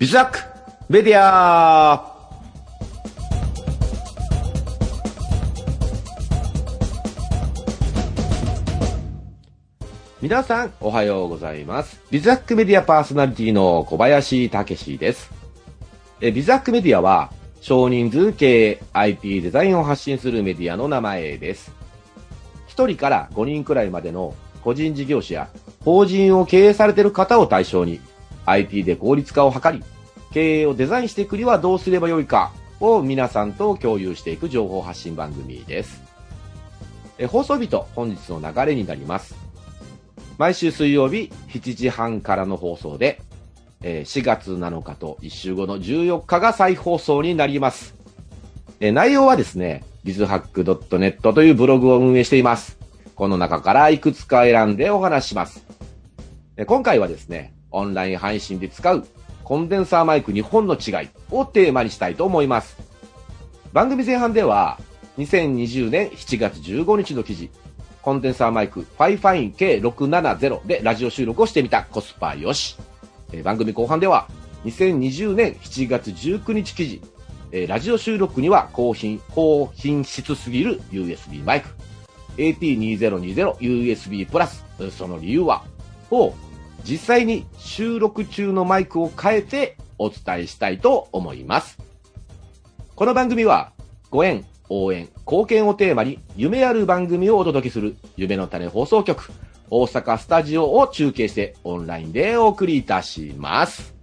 ビズラックメディア皆さん、おはようございます。ビズラックメディアパーソナリティの小林武史です。えビズラックメディアは、少人数系 IP デザインを発信するメディアの名前です。1人から5人くらいまでの個人事業者や法人を経営されている方を対象に IT で効率化を図り、経営をデザインしていくにはどうすればよいかを皆さんと共有していく情報発信番組です。え放送日と本日の流れになります。毎週水曜日7時半からの放送で、えー4月7日と1週後の14日が再放送になります。え内容はですね、bizhack.net というブログを運営しています。この中からいくつか選んでお話します。え今回はですね、オンライン配信で使うコンデンサーマイク2本の違いをテーマにしたいと思います。番組前半では、2020年7月15日の記事、コンデンサーマイク FiFine K670 でラジオ収録をしてみたコスパよし。え番組後半では、2020年7月19日記事、えーラジオ収録には高品、高品質すぎる USB マイク、AT2020USB プラス、その理由は、を実際に収録中のマイクを変えてお伝えしたいと思います。この番組は、ご縁、応援、貢献をテーマに夢ある番組をお届けする夢の種放送局、大阪スタジオを中継してオンラインでお送りいたします。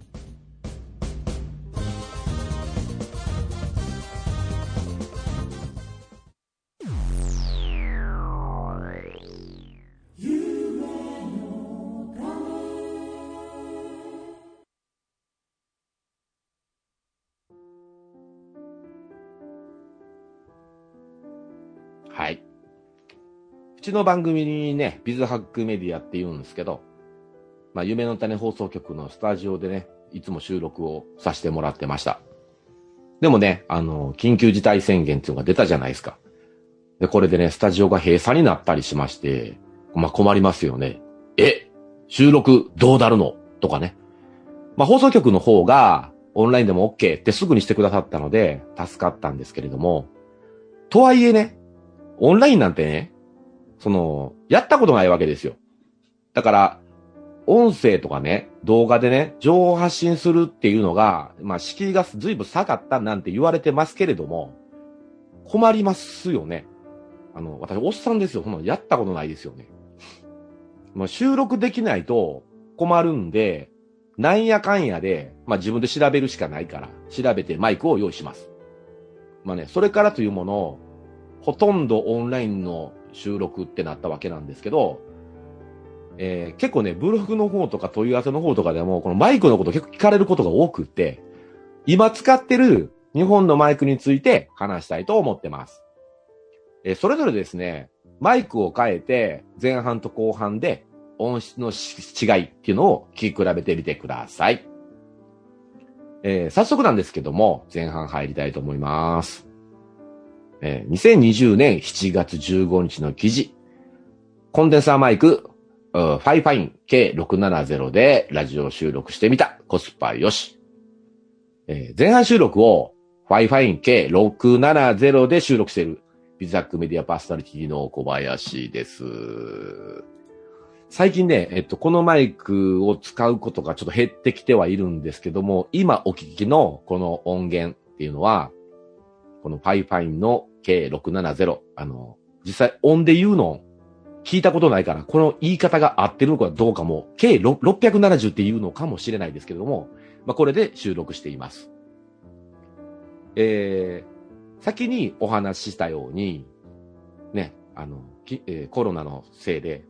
ちの番組にね、ビズハックメディアって言うんですけど、まあ、夢の種放送局のスタジオでね、いつも収録をさせてもらってました。でもね、あの、緊急事態宣言っていうのが出たじゃないですか。で、これでね、スタジオが閉鎖になったりしまして、まあ、困りますよね。え収録どうなるの？とかね。まあ、放送局の方が、オンラインでも OK ってすぐにしてくださったので、助かったんですけれども、とはいえね、オンラインなんてね、その、やったことないわけですよ。だから、音声とかね、動画でね、情報発信するっていうのが、まあ、敷居が随分下がったなんて言われてますけれども、困りますよね。あの、私、おっさんですよ。そんなのやったことないですよね。まあ、収録できないと困るんで、なんやかんやで、まあ、自分で調べるしかないから、調べてマイクを用意します。まあね、それからというものを、ほとんどオンラインの収録ってなったわけなんですけど、えー結構ね、ブログの方とか問い合わせの方とかでも、このマイクのこと結構聞かれることが多くって、今使ってる日本のマイクについて話したいと思ってます。えーそれぞれですね、マイクを変えて、前半と後半で音質の違いっていうのを聞き比べてみてください。えー早速なんですけども、前半入りたいと思います。えー2020年7月15日の記事。コンデンサーマイク、 FIFINE K670 でラジオ収録してみた。コスパよし。えー前半収録をファイファイン K670 で収録しているビザックメディアパーソナリティの小林です。最近ね、えっと、このマイクを使うことがちょっと減ってきてはいるんですけども、今お聞きのこの音源っていうのは、この FIFINE の K670、あの、実際音で言うの聞いたことないから、この言い方が合ってるのかどうかも、K670 っていうのかもしれないですけれども、まあ、これで収録しています。えー、先にお話ししたように、ね、あの、きえーコロナのせいで、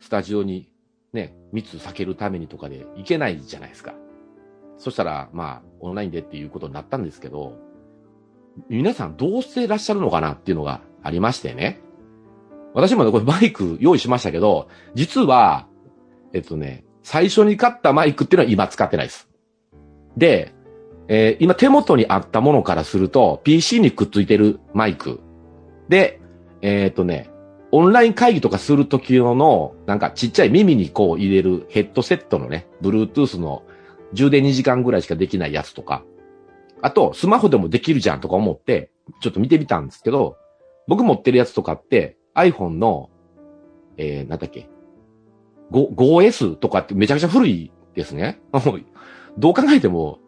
スタジオにね、密避けるためにとかで行けないじゃないですか。そしたら、まあ、オンラインでっていうことになったんですけど、皆さんどうしていらっしゃるのかなっていうのがありましてね。私もね、これマイク用意しましたけど、実は、えっとね、最初に買ったマイクっていうのは今使ってないです。で、えー今手元にあったものからすると、PC にくっついてるマイク。で、えーっとね、オンライン会議とかするときの、なんかちっちゃい耳にこう入れるヘッドセットのね、Bluetooth の充電2時間ぐらいしかできないやつとか、あと、スマホでもできるじゃんとか思って、ちょっと見てみたんですけど、僕持ってるやつとかって iPhone の、えー、なんだっけ、5、5S とかってめちゃくちゃ古いですね。どう考えても、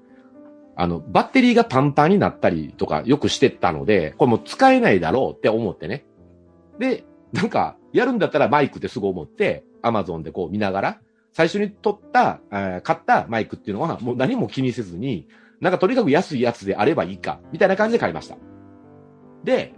あの、バッテリーがパンパンになったりとかよくしてたので、これもう使えないだろうって思ってね。で、なんか、やるんだったらマイクってすぐ思って、Amazon でこう見ながら、最初に取った、え、買ったマイクっていうのはもう何も気にせずに、なんかとにかく安いやつであればいいか、みたいな感じで買いました。で、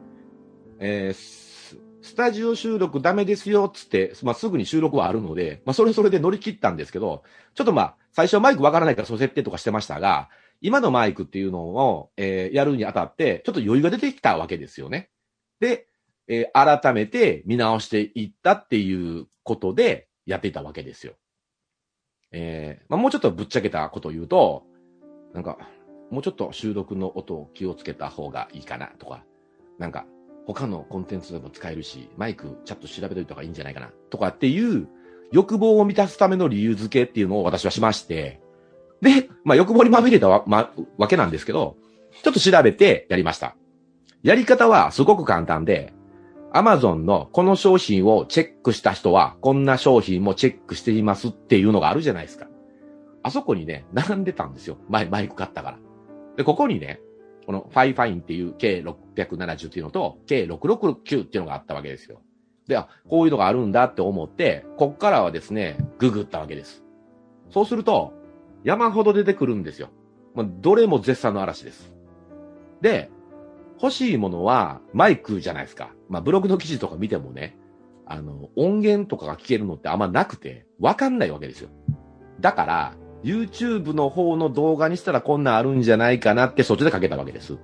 えー、スタジオ収録ダメですよ、つって、まあ、すぐに収録はあるので、まあ、それそれで乗り切ったんですけど、ちょっとまあ、最初マイクわからないからそう設定とかしてましたが、今のマイクっていうのを、えー、やるにあたって、ちょっと余裕が出てきたわけですよね。で、えー、改めて見直していったっていうことでやっていたわけですよ。えー、まあ、もうちょっとぶっちゃけたことを言うと、なんか、もうちょっと収録の音を気をつけた方がいいかなとか、なんか、他のコンテンツでも使えるし、マイクちゃんと調べといた方がいいんじゃないかなとかっていう欲望を満たすための理由付けっていうのを私はしまして、で、まあ欲望にまみれたわ,、ま、わけなんですけど、ちょっと調べてやりました。やり方はすごく簡単で、アマゾンのこの商品をチェックした人は、こんな商品もチェックしていますっていうのがあるじゃないですか。あそこにね、並んでたんですよ。マイマイク買ったから。で、ここにね、この FIFINE っていう K670 っていうのと K669 っていうのがあったわけですよ。で、あ、こういうのがあるんだって思って、こっからはですね、ググったわけです。そうすると、山ほど出てくるんですよ。まあ、どれも絶賛の嵐です。で、欲しいものはマイクじゃないですか。まあ、ブログの記事とか見てもね、あの、音源とかが聞けるのってあんまなくて、わかんないわけですよ。だから、YouTube の方の動画にしたらこんなんあるんじゃないかなってそっちでかけたわけです。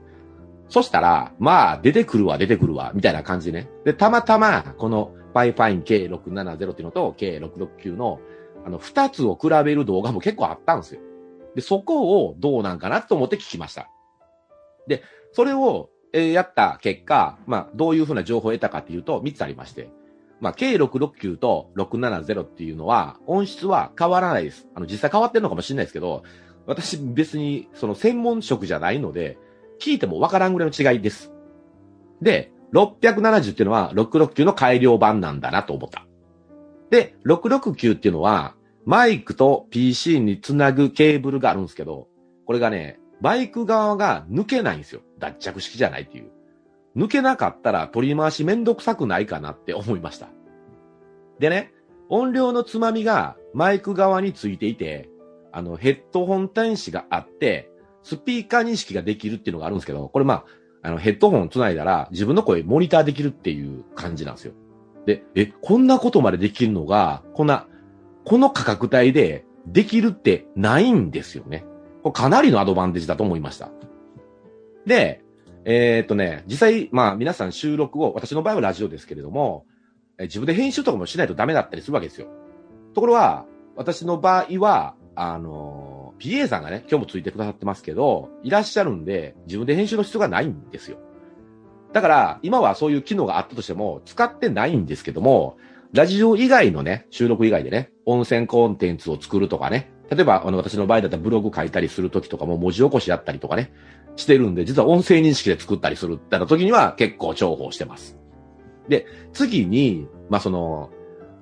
そしたら、まあ、出てくるわ、出てくるわ、みたいな感じでね。で、たまたま、この PyFine K670 っていうのと K669 の、あの、二つを比べる動画も結構あったんですよ。で、そこをどうなんかなと思って聞きました。で、それをえー、やった結果、まあ、どういうふうな情報を得たかっていうと、3つありまして、まあ、K669 と670っていうのは、音質は変わらないです。あの、実際変わってるのかもしれないですけど、私別にその専門職じゃないので、聞いてもわからんぐらいの違いです。で、670っていうのは669の改良版なんだなと思った。で、669っていうのは、マイクと PC につなぐケーブルがあるんですけど、これがね、バイク側が抜けないんですよ。脱着式じゃないっていう。抜けなかったら取り回しめんどくさくないかなって思いました。でね、音量のつまみがマイク側についていて、あの、ヘッドホン端子があって、スピーカー認識ができるっていうのがあるんですけど、これまあ、あの、ヘッドホン繋いだら自分の声モニターできるっていう感じなんですよ。で、え、こんなことまでできるのが、こんな、この価格帯でできるってないんですよね。これかなりのアドバンテージだと思いました。で、えー、っとね、実際、まあ皆さん収録を、私の場合はラジオですけれども、え自分で編集とかもしないとダメだったりするわけですよ。ところは、私の場合は、あの、PA さんがね、今日もついてくださってますけど、いらっしゃるんで、自分で編集の必要がないんですよ。だから、今はそういう機能があったとしても、使ってないんですけども、ラジオ以外のね、収録以外でね、音声コンテンツを作るとかね、例えば、あの、私の場合だったらブログ書いたりするときとかも文字起こしやったりとかね、してるんで、実は音声認識で作ったりするってな時には結構重宝してます。で、次に、まあ、その、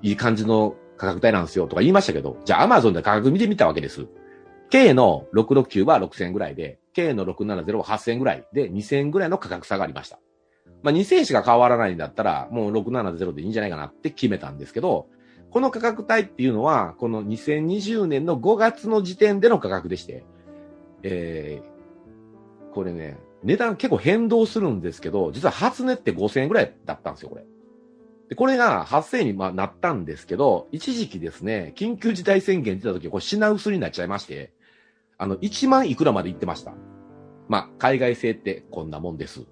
いい感じの価格帯なんですよとか言いましたけど、じゃあ Amazon で価格見てみたわけです。K の669は6000円ぐらいで、K の670は8000円ぐらいで、2000円ぐらいの価格差がありました。まあ、2000円しか変わらないんだったら、もう670でいいんじゃないかなって決めたんですけど、この価格帯っていうのは、この2020年の5月の時点での価格でして、えー、これね、値段結構変動するんですけど、実は初値って5000円ぐらいだったんですよ、これ。で、これが8000円にまあなったんですけど、一時期ですね、緊急事態宣言出た時、これ品薄になっちゃいまして、あの、1万いくらまで行ってました。まあ、海外製ってこんなもんです。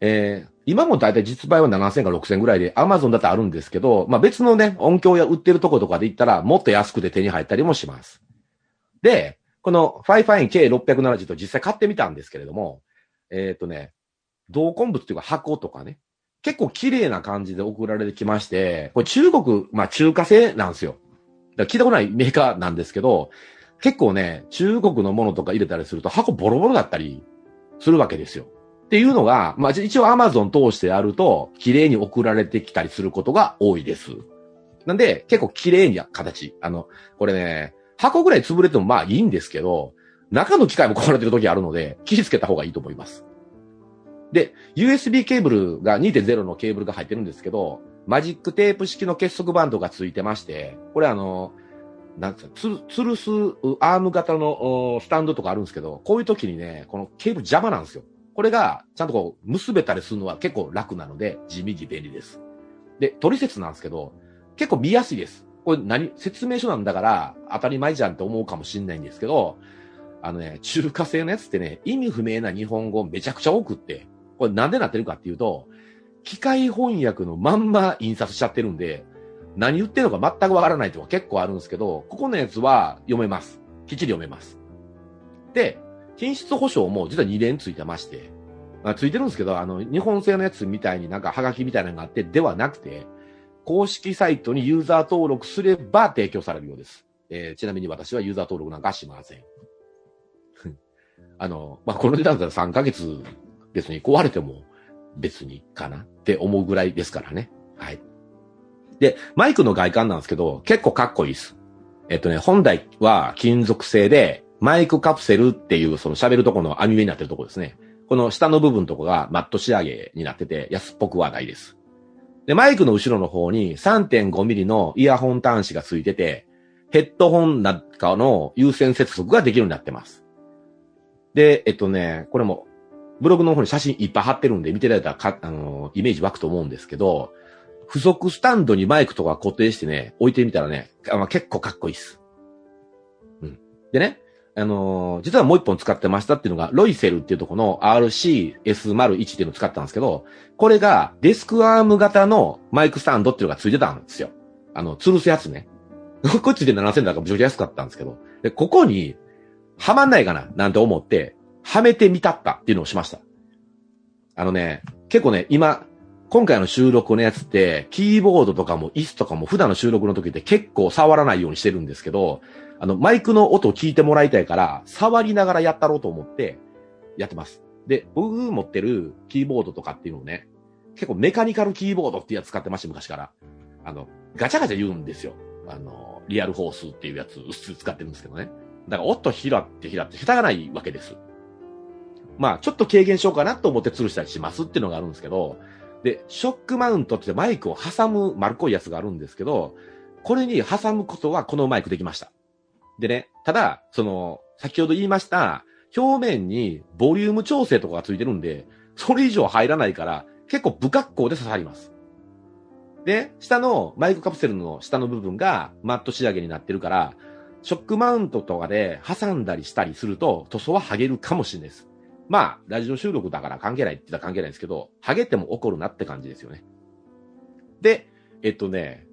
えー、今も大体実売は7000か6000ぐらいで、アマゾンだってあるんですけど、まあ別のね、音響や売ってるとことかで言ったら、もっと安くて手に入ったりもします。で、このファイファイン K670 と実際買ってみたんですけれども、えっ、ー、とね、同梱物っていうか箱とかね、結構綺麗な感じで送られてきまして、これ中国、まあ中華製なんですよ。だ聞いたことないメーカーなんですけど、結構ね、中国のものとか入れたりすると箱ボロボロだったりするわけですよ。っていうのが、まあ一応 Amazon 通してやると、綺麗に送られてきたりすることが多いです。なんで、結構綺麗に形。あの、これね、箱ぐらい潰れてもまあいいんですけど、中の機械も壊れてる時あるので、気をつけた方がいいと思います。で、USB ケーブルが2.0のケーブルが入ってるんですけど、マジックテープ式の結束バンドがついてまして、これあの、なんつうつ、つるすアーム型のスタンドとかあるんですけど、こういう時にね、このケーブル邪魔なんですよ。これが、ちゃんとこう、結べたりするのは結構楽なので、地味に便利です。で、取説なんですけど、結構見やすいです。これ何、説明書なんだから当たり前じゃんって思うかもしんないんですけど、あのね、中華製のやつってね、意味不明な日本語めちゃくちゃ多くって、これなんでなってるかっていうと、機械翻訳のまんま印刷しちゃってるんで、何言ってるのか全くわからないとか結構あるんですけど、ここのやつは読めます。きっちり読めます。で、品質保証も実は2連ついてまして、まあ、ついてるんですけど、あの、日本製のやつみたいになんかハガキみたいなのがあってではなくて、公式サイトにユーザー登録すれば提供されるようです。えー、ちなみに私はユーザー登録なんかしません。あの、まあ、この値段だったら3ヶ月別に壊れても別にかなって思うぐらいですからね。はい。で、マイクの外観なんですけど、結構かっこいいです。えっとね、本来は金属製で、マイクカプセルっていうその喋るとこの網目になってるとこですね。この下の部分とこがマット仕上げになってて安っぽくはないです。で、マイクの後ろの方に3.5ミリのイヤホン端子がついてて、ヘッドホンなんかの有線接続ができるようになってます。で、えっとね、これも、ブログの方に写真いっぱい貼ってるんで見てられたらか、あの、イメージ湧くと思うんですけど、付属スタンドにマイクとか固定してね、置いてみたらね、まあ、結構かっこいいっす。うん。でね、あのー、実はもう一本使ってましたっていうのが、ロイセルっていうとこの RCS01 っていうのを使ったんですけど、これがデスクアーム型のマイクスタンドっていうのがついてたんですよ。あの、吊るすやつね。こっちで7000だからめちゃくちゃ安かったんですけど。で、ここに、はまんないかな？なんて思って、はめてみたったっていうのをしました。あのね、結構ね、今、今回の収録のやつって、キーボードとかも椅子とかも普段の収録の時って結構触らないようにしてるんですけど、あの、マイクの音を聞いてもらいたいから、触りながらやったろうと思って、やってます。で、僕持ってるキーボードとかっていうのをね、結構メカニカルキーボードっていうやつ使ってました、昔から。あの、ガチャガチャ言うんですよ。あの、リアルフォースっていうやつ、使ってるんですけどね。だから、音拾って拾って下手がないわけです。まあ、ちょっと軽減しようかなと思って吊るしたりしますっていうのがあるんですけど、で、ショックマウントってマイクを挟む丸っこいやつがあるんですけど、これに挟むことはこのマイクできました。でね、ただ、その、先ほど言いました、表面にボリューム調整とかがついてるんで、それ以上入らないから、結構不格好で刺さります。で、下のマイクカプセルの下の部分がマット仕上げになってるから、ショックマウントとかで挟んだりしたりすると塗装は剥げるかもしれないです。まあ、ラジオ収録だから関係ないって言ったら関係ないんですけど、剥げても怒るなって感じですよね。で、えっとね、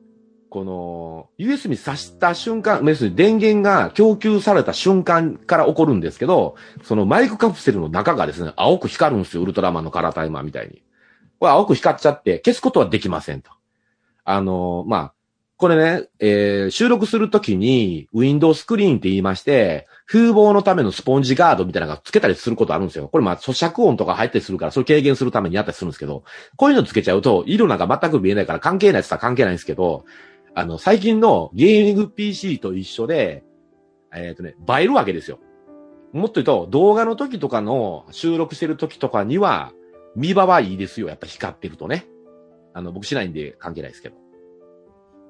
この、USB 挿した瞬間、要するに電源が供給された瞬間から起こるんですけど、そのマイクカプセルの中がですね、青く光るんですよ、ウルトラマンのカラータイマーみたいに。これ青く光っちゃって消すことはできませんと。あの、まあ、これね、えー、収録するときに、ウィンドウスクリーンって言いまして、風防のためのスポンジガードみたいなのがつけたりすることあるんですよ。これまあ咀嚼音とか入ったりするから、それ軽減するためにやったりするんですけど、こういうのつけちゃうと、色なんか全く見えないから関係ないって言ったら関係ないんですけど、あの、最近のゲーミング PC と一緒で、えっ、ー、とね、映えるわけですよ。もっと言うと、動画の時とかの収録してる時とかには、見場はいいですよ。やっぱ光ってるとね。あの、僕しないんで関係ないですけど。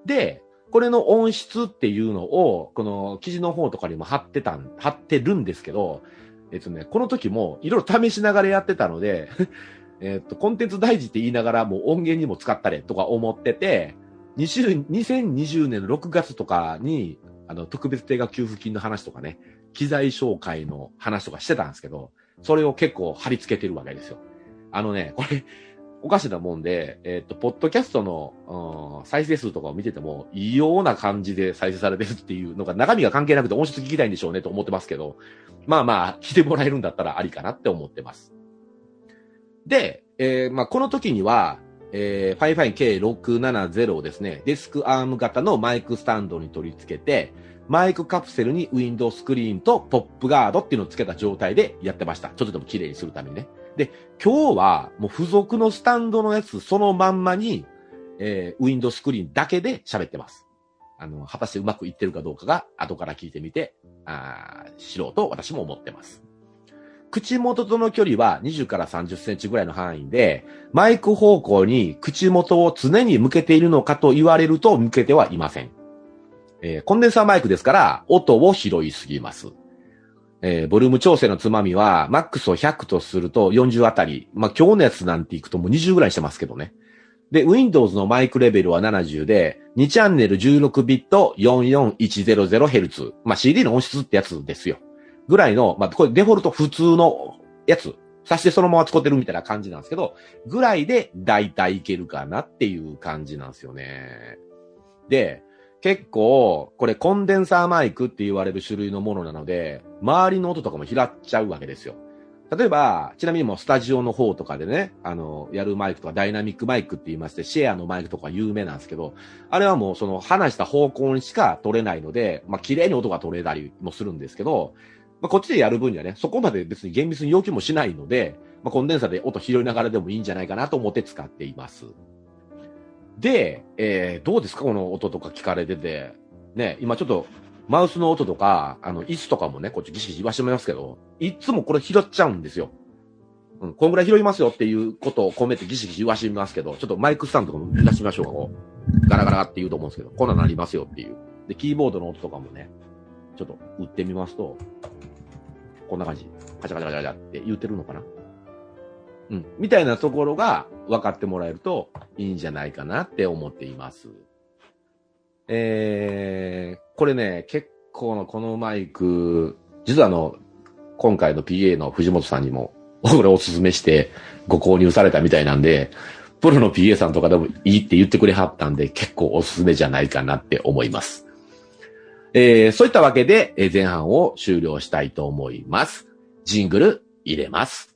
で、これの音質っていうのを、この記事の方とかにも貼ってたん、貼ってるんですけど、えっとね、この時もいろいろ試しながらやってたので、えっと、コンテンツ大事って言いながらもう音源にも使ったれとか思ってて、2020年の6月とかに、あの、特別定額給付金の話とかね、機材紹介の話とかしてたんですけど、それを結構貼り付けてるわけですよ。あのね、これ、おかしなもんで、えっ、と、ポッドキャストの、うん、再生数とかを見てても、異様な感じで再生されてるっていうのが中身が関係なくて音質聞きたいんでしょうねと思ってますけど、まあまあ、聞いてもらえるんだったらありかなって思ってます。で、えー、まあこの時には、えー、 FIFINE K670 をですね、デスクアーム型のマイクスタンドに取り付けて、マイクカプセルにウィンドウスクリーンとポップガードっていうのを付けた状態でやってました。ちょっとでも綺麗にするためにね。で、今日はもう付属のスタンドのやつそのまんまに、えー、ウィンドウスクリーンだけで喋ってます。あの、果たしてうまくいってるかどうかが後から聞いてみて、あ知ろうと私も思ってます。口元との距離は20から30センチぐらいの範囲で、マイク方向に口元を常に向けているのかと言われると向けてはいません。えー、コンデンサーマイクですから、音を拾いすぎます。えー、ボリューム調整のつまみは、マックスを100とすると40あたり。まあ、今日のやつなんていくともう20ぐらいしてますけどね。で、Windows のマイクレベルは70で、2チャンネル16ビット 44100Hz。まあ、CD の音質ってやつですよ。ぐらいの、まあ、これデフォルト普通のやつ。さしてそのまま使ってるみたいな感じなんですけど、ぐらいで大体いけるかなっていう感じなんですよね。で、結構、これコンデンサーマイクって言われる種類のものなので、周りの音とかも拾っちゃうわけですよ。例えば、ちなみにもうスタジオの方とかでね、あの、やるマイクとかダイナミックマイクって言いまして、シェアのマイクとか有名なんですけど、あれはもうその話した方向にしか取れないので、まあ綺麗に音が取れたりもするんですけど、まあこっちでやる分にはね、そこまで別に厳密に要求もしないので、まあコンデンサで音拾いながらでもいいんじゃないかなと思って使っています。で、えー、どうですか？この音とか聞かれてて。ね、今ちょっと、マウスの音とか、あの、椅子とかもね、こっちギシギシ言わしてもらいますけど、いつもこれ拾っちゃうんですよ。うん、こんぐらい拾いますよっていうことを込めてギシギシ言わしてみますけど、ちょっとマイクスタンドとかも出しましょうか、こう。ガラガラって言うと思うんですけど、こんなのありますよっていう。で、キーボードの音とかもね、ちょっと打ってみますと、こんな感じ。カチャカチャカチャって言ってるのかな？うん。みたいなところが分かってもらえるといいんじゃないかなって思っています。えー、これね、結構のこのマイク、実はあの、今回の PA の藤本さんにも、これおすすめしてご購入されたみたいなんで、プロの PA さんとかでもいいって言ってくれはったんで、結構おすすめじゃないかなって思います。えー、そういったわけで、前半を終了したいと思います。ジングル入れます。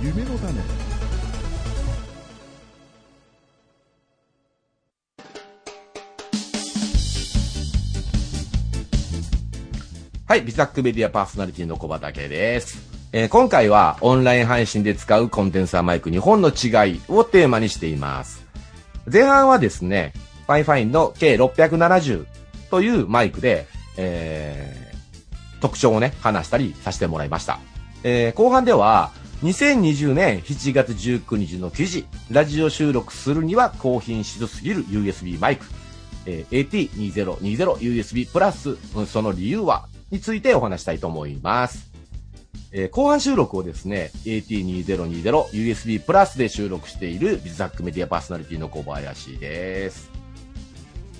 夢の種はい、ビザックメディアパーソナリティの小畑です。えー、今回はオンライン配信で使うコンデンサーマイク2本の違いをテーマにしています。前半はですね、 FIFINE の K670 というマイクで、えー、特徴をね、話したりさせてもらいました。えー、後半では、2020年7月19日の記事、ラジオ収録するには高品質すぎる USB マイク、えー、AT2020USB プラス、その理由はについてお話したいと思います。えー、後半収録をですね、AT2020USB プラスで収録しているビザックメディアパーソナリティの小林です。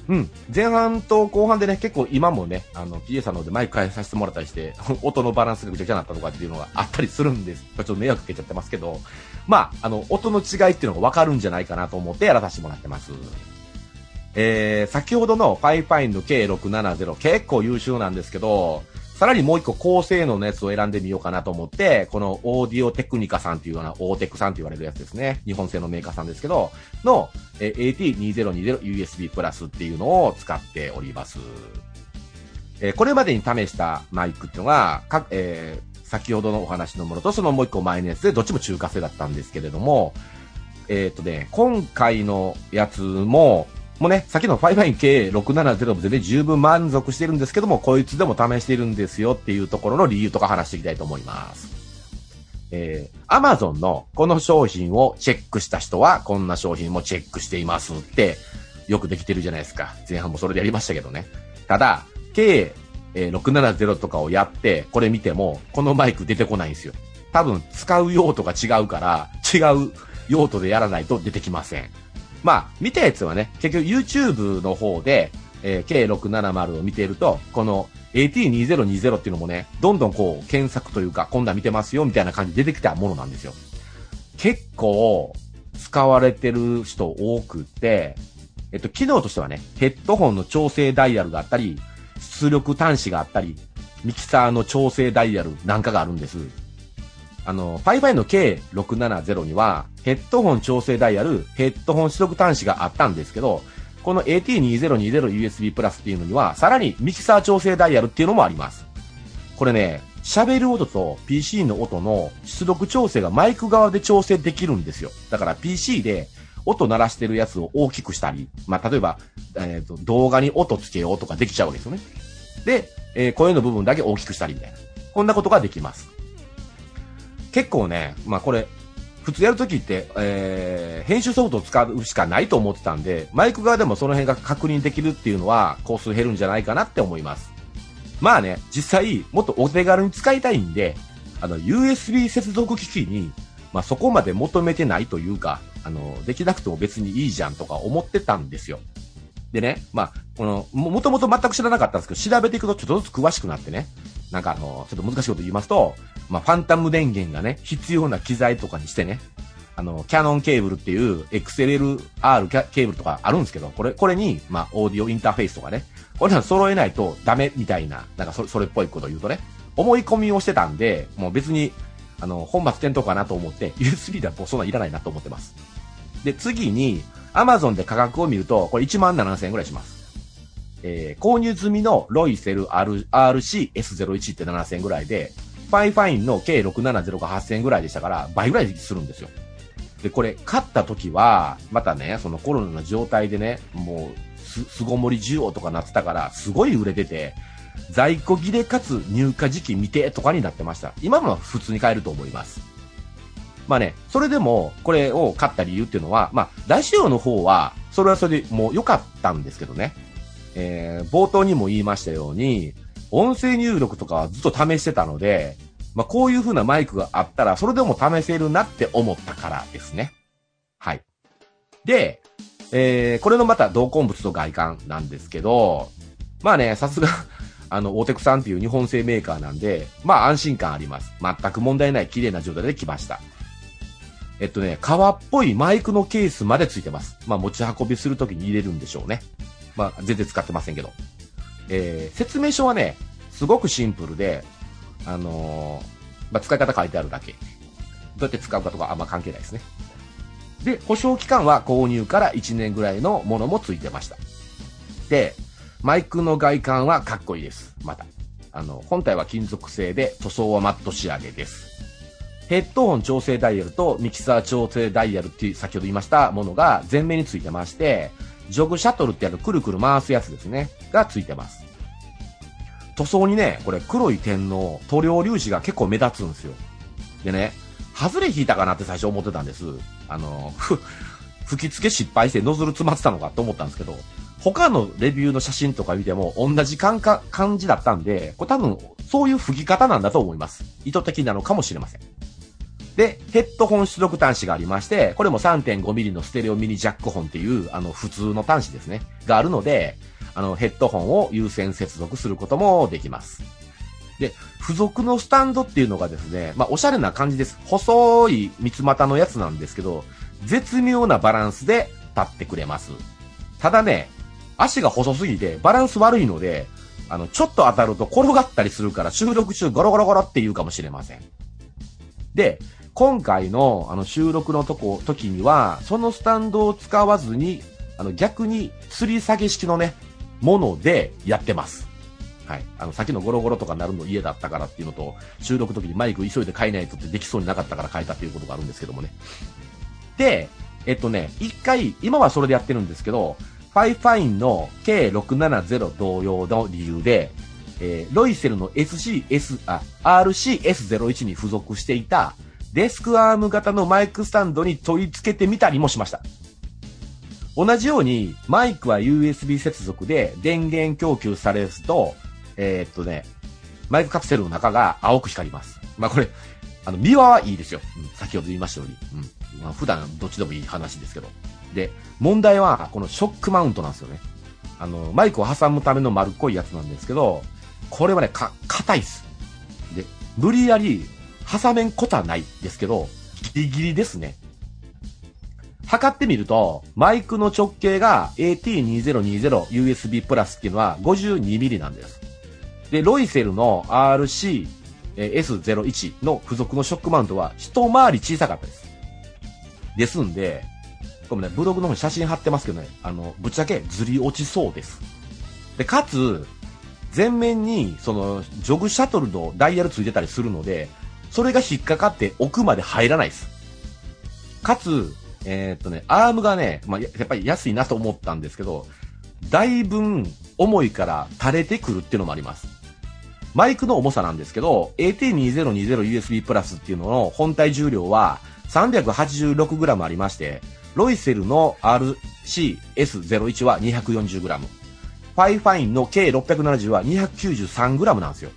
うん。前半と後半でね、結構今もね、あの、PA さんの方でマイク変えさせてもらったりして、音のバランスがぐちゃぐちゃになったとかっていうのがあったりするんです。ちょっと迷惑かけちゃってますけど、まあ、あの、音の違いっていうのがわかるんじゃないかなと思ってやらさせてもらってます。えー、先ほどの FIFINE の K670 結構優秀なんですけど、さらにもう一個高性能のやつを選んでみようかなと思って、このオーディオテクニカさんっていうような、オーテクさんって言われるやつですね。日本製のメーカーさんですけど、の、え AT2020USB プラスっていうのを使っております。えこれまでに試したマイクっていうのが、かえー、先ほどのお話のものとそのもう一個前のやつでどっちも中華製だったんですけれども、えっ、とね、今回のやつも、もうね、さっきの 5-5K670 も全然十分満足してるんですけども、こいつでも試してるんですよっていうところの理由とか話していきたいと思います。えー、Amazon のこの商品をチェックした人は、こんな商品もチェックしていますって、よくできてるじゃないですか。前半もそれでやりましたけどね。ただ、K670 とかをやって、これ見ても、このマイク出てこないんですよ。多分、使う用途が違うから、違う用途でやらないと出てきません。まあ、見たやつはね、結局 YouTube の方で、えー、K670 を見ていると、この AT2020 っていうのもね、どんどんこう、検索というか、今度は見てますよ、みたいな感じで出てきたものなんですよ。結構、使われてる人多くて、えっと、機能としてはね、ヘッドホンの調整ダイヤルがあったり、出力端子があったり、ミキサーの調整ダイヤルなんかがあるんです。あの、ファイファインの K670 には、ヘッドホン調整ダイヤル、ヘッドホン出力端子があったんですけど、この AT2020USB プラスっていうのには、さらにミキサー調整ダイヤルっていうのもあります。これね、喋る音と PC の音の出力調整がマイク側で調整できるんですよ。だから PC で音鳴らしてるやつを大きくしたり、まあ、例えば、えっ、ー、と、動画に音つけようとかできちゃうわけですよね。で、えー、声の部分だけ大きくしたりみたいな。こんなことができます。結構ね、まあ、これ、普通やるときって、えー、編集ソフトを使うしかないと思ってたんで、マイク側でもその辺が確認できるっていうのは、工数減るんじゃないかなって思います。まあね、実際、もっとお手軽に使いたいんで、あの、USB 接続機器に、まあそこまで求めてないというか、あの、できなくても別にいいじゃんとか思ってたんですよ。でね、まあ、この、も、もともと全く知らなかったんですけど、調べていくとちょっとずつ詳しくなってね、なんかあの、ちょっと難しいこと言いますと、まあ、ファンタム電源がね、必要な機材とかにしてね、あの、キャノンケーブルっていう XLR ケーブルとかあるんですけど、これ、これに、まあ、オーディオインターフェースとかね、これら揃えないとダメみたいな、なんかそれ、それっぽいことを言うとね、思い込みをしてたんで、もう別に、あの、本末転倒かなと思って、USB だとそんなんいらないなと思ってます。で、次に、Amazon で価格を見ると、これ1万7000円ぐらいします。えー、購入済みのロイセル RCS01 って7000円ぐらいで、ファイファインの K670 が8000円ぐらいでしたから、倍ぐらいするんですよ。で、これ、買った時は、またね、そのコロナの状態でね、もう、す、巣ごもり需要とかなってたから、すごい売れてて、在庫切れかつ入荷時期未定とかになってました。今のは普通に買えると思います。まあね、それでも、これを買った理由っていうのは、まあ、大仕様の方は、それはそれでもう良かったんですけどね。えー、冒頭にも言いましたように、音声入力とかはずっと試してたので、まあ、こういう風なマイクがあったら、それでも試せるなって思ったからですね。はい。で、えー、これのまた同梱物と外観なんですけど、まあね、さすが あの、オーテクさんっていう日本製メーカーなんで、まあ安心感あります。全く問題ない綺麗な状態で来ました。えっとね、革っぽいマイクのケースまで付いてます。まあ持ち運びするときに入れるんでしょうね。まあ全然使ってませんけど。えー、説明書はね、すごくシンプルで、あのー、まあ使い方書いてあるだけ。どうやって使うかとかあんま関係ないですね。で、保証期間は購入から1年ぐらいのものも付いてました。で、マイクの外観はかっこいいです。また。あの、本体は金属製で塗装はマット仕上げです。ヘッドホン調整ダイヤルとミキサー調整ダイヤルっていう先ほど言いましたものが前面についてまして、ジョグシャトルってやるくるくる回すやつですね。がついてます。塗装にね、これ黒い点の塗料粒子が結構目立つんですよ。でね、外れ引いたかなって最初思ってたんです。あの、ふ、吹き付け失敗してノズル詰まってたのかと思ったんですけど、他のレビューの写真とか見ても同じ感感じだったんで、これ多分そういう吹き方なんだと思います。意図的なのかもしれません。で、ヘッドホン出力端子がありまして、これも 3.5mm のステレオミニジャックホンっていう、あの、普通の端子ですね。があるので、あの、ヘッドホンを優先接続することもできます。で、付属のスタンドっていうのがですね、まあ、おしゃれな感じです。細い三つ股のやつなんですけど、絶妙なバランスで立ってくれます。ただね、足が細すぎてバランス悪いので、あの、ちょっと当たると転がったりするから収録中ゴロゴロゴロって言うかもしれません。で、今回のあの収録のとこ、時には、そのスタンドを使わずに、あの逆に吊り下げ式のね、ものでやってます。はい。あの、さっきのゴロゴロとかなるの嫌だったからっていうのと、収録時にマイク急いで変えないとってできそうになかったから変えたっていうことがあるんですけどもね。で、えっとね、一回、今はそれでやってるんですけど、ファイファインの K670 同様の理由で、えー、ロイセルの SCS、あ、RCS01 に付属していたデスクアーム型のマイクスタンドに取り付けてみたりもしました。同じように、マイクは USB 接続で電源供給されると、えー、っとね、マイクカプセルの中が青く光ります。まあこれ、あの、見はいいですよ。うん、先ほど言いましたように。うん。まあ普段どっちでもいい話ですけど。で、問題は、このショックマウントなんですよね。あの、マイクを挟むための丸っこいやつなんですけど、これはね、か、硬いっす。で、無理やり挟めんことはないですけど、ギリギリですね。測ってみると、マイクの直径が AT2020USB プラスっていうのは 52mm なんです。で、ロイセルの RC-S01 の付属のショックマウントは一回り小さかったです。ですんで、これね、ブログの方に写真貼ってますけどね、あの、ぶっちゃけずり落ちそうです。で、かつ、前面に、その、ジョグシャトルのダイヤルついてたりするので、それが引っかかって奥まで入らないです。かつ、えー、っとね、アームがね、まあ、やっぱり安いなと思ったんですけど、だいぶ重いから垂れてくるっていうのもあります。マイクの重さなんですけど、AT2020USB プラスっていうのの本体重量は 386g ありまして、ロイセルの RCS01 は 240g。ファイファインの K670 は 293g なんですよ。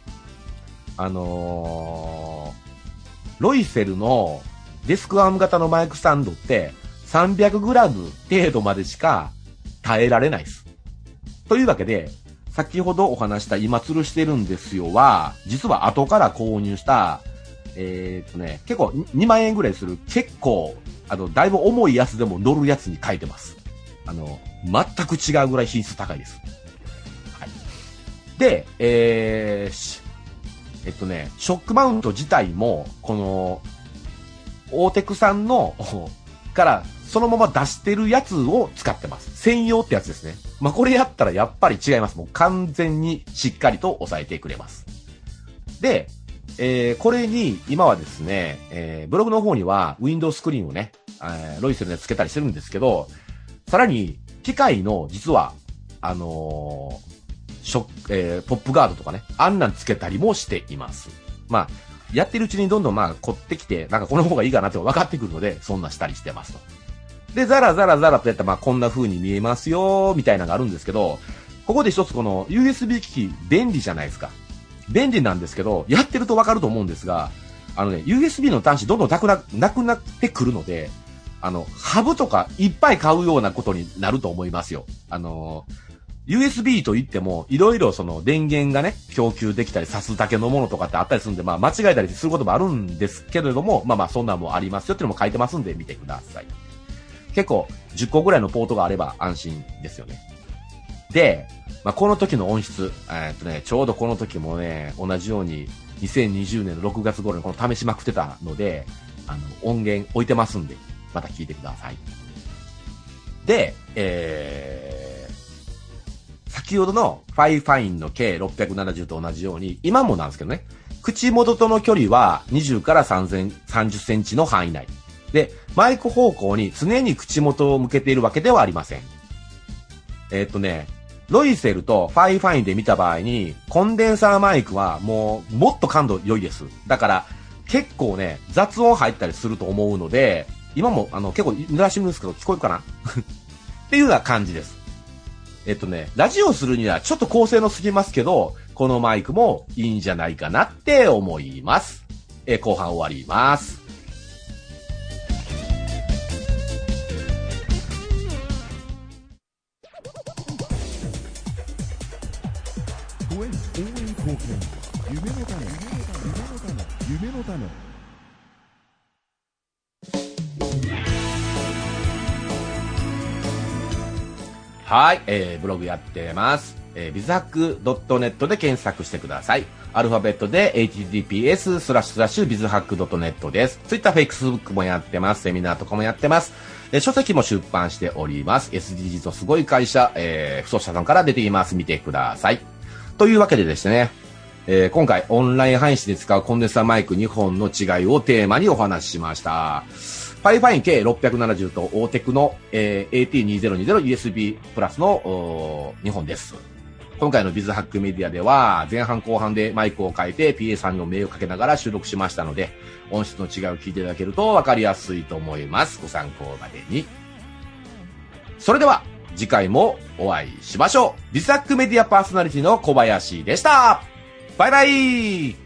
あのー、ロイセルのデスクアーム型のマイクスタンドって 300g 程度までしか耐えられないです。というわけで、先ほどお話した今吊るしてるんですよは、実は後から購入した、えー、っとね、結構2万円ぐらいする結構、あの、だいぶ重いやつでも乗るやつに書いてます。あの、全く違うぐらい品質高いです。はい。で、えー、えっとね、ショックマウント自体も、この、大テクさんの からそのまま出してるやつを使ってます。専用ってやつですね。まあ、これやったらやっぱり違います。もう完全にしっかりと抑えてくれます。で、えー、これに今はですね、えー、ブログの方にはウィンドウスクリーンをね、えー、ロイセルで付けたりするんですけど、さらに機械の実は、あのー、ショえー、ポップガードとかね、あんなん付けたりもしています。まあ、やってるうちにどんどんまあ凝ってきて、なんかこの方がいいかなって分かってくるので、そんなしたりしてますと。で、ザラザラザラとやったらまあこんな風に見えますよ、みたいなのがあるんですけど、ここで一つこの USB 機器便利じゃないですか。便利なんですけど、やってると分かると思うんですが、あのね、USB の端子どんどんなくななくなってくるので、あの、ハブとかいっぱい買うようなことになると思いますよ。あのー USB といっても、いろいろその電源がね、供給できたり、挿すだけのものとかってあったりするんで、まあ間違えたりすることもあるんですけれども、まあまあそんなもありますよっていうのも書いてますんで見てください。結構、10個ぐらいのポートがあれば安心ですよね。で、まあこの時の音質、えー、っとね、ちょうどこの時もね、同じように2020年の6月頃にこの試しまくってたので、あの、音源置いてますんで、また聞いてください。で、えー、先ほどのファイファインの K670 と同じように、今もなんですけどね、口元との距離は20から30センチの範囲内。で、マイク方向に常に口元を向けているわけではありません。えー、っとね、ロイセルとファイファインで見た場合に、コンデンサーマイクはもうもっと感度良いです。だから結構ね、雑音入ったりすると思うので、今もあの結構濡らしてるんですけど聞こえるかな？っていうような感じです。えっとね、ラジオするにはちょっと高性能すぎますけど、このマイクもいいんじゃないかなって思います。え後半終わります。夢の種。夢の種。夢の種。はい、えー、ブログやってます。えー、ビズハック .net で検索してください。アルファベットで https スラッシュスラッシュビズハック .net です。ツイッター、フェイクスブックもやってます。セミナーとかもやってます。えー、書籍も出版しております。SDGs のすごい会社、えー、不走者さんから出ています。見てください。というわけでですね、えー、今回オンライン配信で使うコンデンサーマイク2本の違いをテーマにお話ししました。ファイファイン K670 とオーテクの、えー、AT2020USB プラスの2本です。今回のビズハックメディアでは前半後半でマイクを変えて PA さんにも迷惑をかけながら収録しましたので音質の違いを聞いていただけると分かりやすいと思います。ご参考までに。それでは次回もお会いしましょう。ビズハックメディアパーソナリティの小林でした。バイバイ